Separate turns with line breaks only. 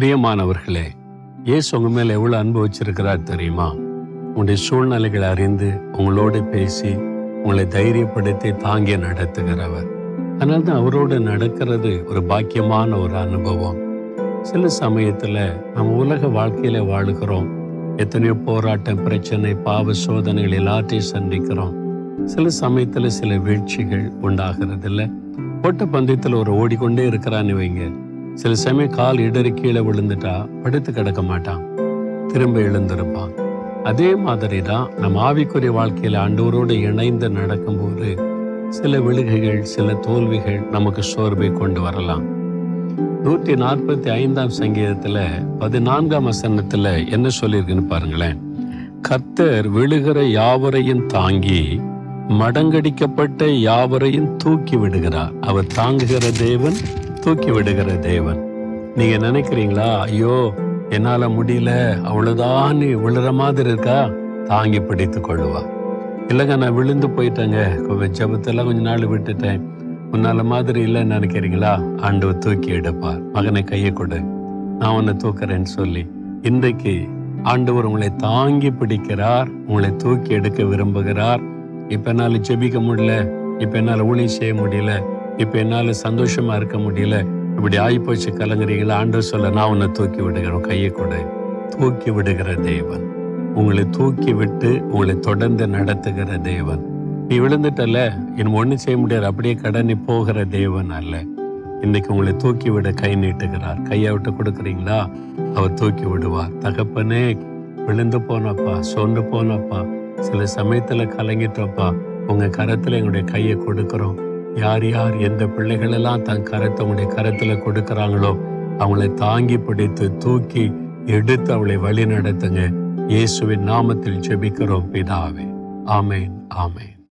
பிரியமானவர்களே ஏசு உங்க மேல எவ்வளவு அன்பு வச்சிருக்கிறார் தெரியுமா? உங்களுடைய சூழ்நிலைகளை அறிந்து உங்களோடு பேசி உங்களை தைரியப்படுத்தி தாங்கி நடத்துகிறவர். அதனால தான் அவரோடு நடக்கிறது ஒரு பாக்கியமான ஒரு அனுபவம். சில சமயத்தில் நம்ம உலக வாழ்க்கையில வாழுகிறோம். எத்தனையோ போராட்டம் பிரச்சனை பாவ சோதனைகள் எல்லாத்தையும் சந்திக்கிறோம். சில சமயத்தில் சில வீழ்ச்சிகள் உண்டாகிறது இல்லை ஓட்ட பந்தயத்தில் ஒரு ஓடிக்கொண்டே இருக்கிறான்னு வைங்க. சில சமயம் கால் இடறி கீழே விழுந்துட்டா படுத்து கிடக்க மாட்டான். திரும்ப எழுந்திருப்பான். அதே மாதிரி தான் நம்ம ஆவிக்குரிய வாழ்க்கையில் ஆண்டவரோடு இணைந்து நடக்கும்போது சில விழுகைகள் சில தோல்விகள் நமக்கு சோர்வை கொண்டு வரலாம். நூற்றி நாற்பத்தி ஐந்தாம் சங்கீதத்தில் பதினான்காம் வசனத்தில் என்ன சொல்லியிருக்குன்னு பாருங்களேன். கர்த்தர் விழுகிற யாவரையும் தாங்கி மடங்கடிக்கப்பட்ட யாவரையும் தூக்கி விடுகிறார். அவர் தாங்குகிற தேவன் தூக்கி விடுகிற தேவன். நீங்க நினைக்கிறீங்களா ஐயோ என்னால முடியல அவ்வளவுதான் நீ விழுற மாதிரி இருக்கா? தாங்கி பிடித்து கொள்ளுவா. இல்லைங்க நான் விழுந்து போயிட்டேங்க. கொஞ்சம் ஜபத்தெல்லாம் கொஞ்ச நாள் விட்டுட்டேன். முன்னால மாதிரி இல்லைன்னு நினைக்கிறீங்களா? ஆண்டு தூக்கி எடுப்பார். மகனை கையை கொடு. நான் உன்னை தூக்குறேன்னு சொல்லி. இன்றைக்கு ஆண்டவர் உங்களை தாங்கி பிடிக்கிறார். உங்களை தூக்கி எடுக்க விரும்புகிறார். இப்ப என்னால் ஜெபிக்க முடியல. இப்ப என்னால் ஊழி செய்ய முடியல. இப்ப என்னால சந்தோஷமா இருக்க முடியல. இப்படி ஆகிப்போச்சு கலங்குறீங்களா ஆண்டு சொல்ல நான் உன்னை தூக்கி விடுகிறேன். கையை கொடு. தூக்கி விடுகிற தேவன். உங்களை தூக்கி விட்டு உங்களை தொடர்ந்து நடத்துகிற தேவன். நீ விழுந்துட்டல இன்னும் ஒண்ணு செய்ய முடியாது. அப்படியே கடனி போகிற தேவன் அல்ல. இன்னைக்கு உங்களை தூக்கி விட கை நீட்டுகிறார். கையை விட்டு கொடுக்குறீங்களா? அவர் தூக்கி விடுவார். தகப்பனே விழுந்து போனப்பா சோர்ந்து போனப்பா. சில சமயத்துல கலங்கிட்டப்பா. உங்க கரத்துல எங்களுடைய கையை கொடுக்குறோம். யார் யார் எந்த பிள்ளைகளெல்லாம் தன் கரத்தை உடைய கரத்துல கொடுக்கறாங்களோ அவங்களை தாங்கி பிடித்து தூக்கி எடுத்து அவளை வழி நடத்துங்க இயேசுவின் நாமத்தில் ஜெபிக்கிறோம் பிதாவே. ஆமேன் ஆமேன்.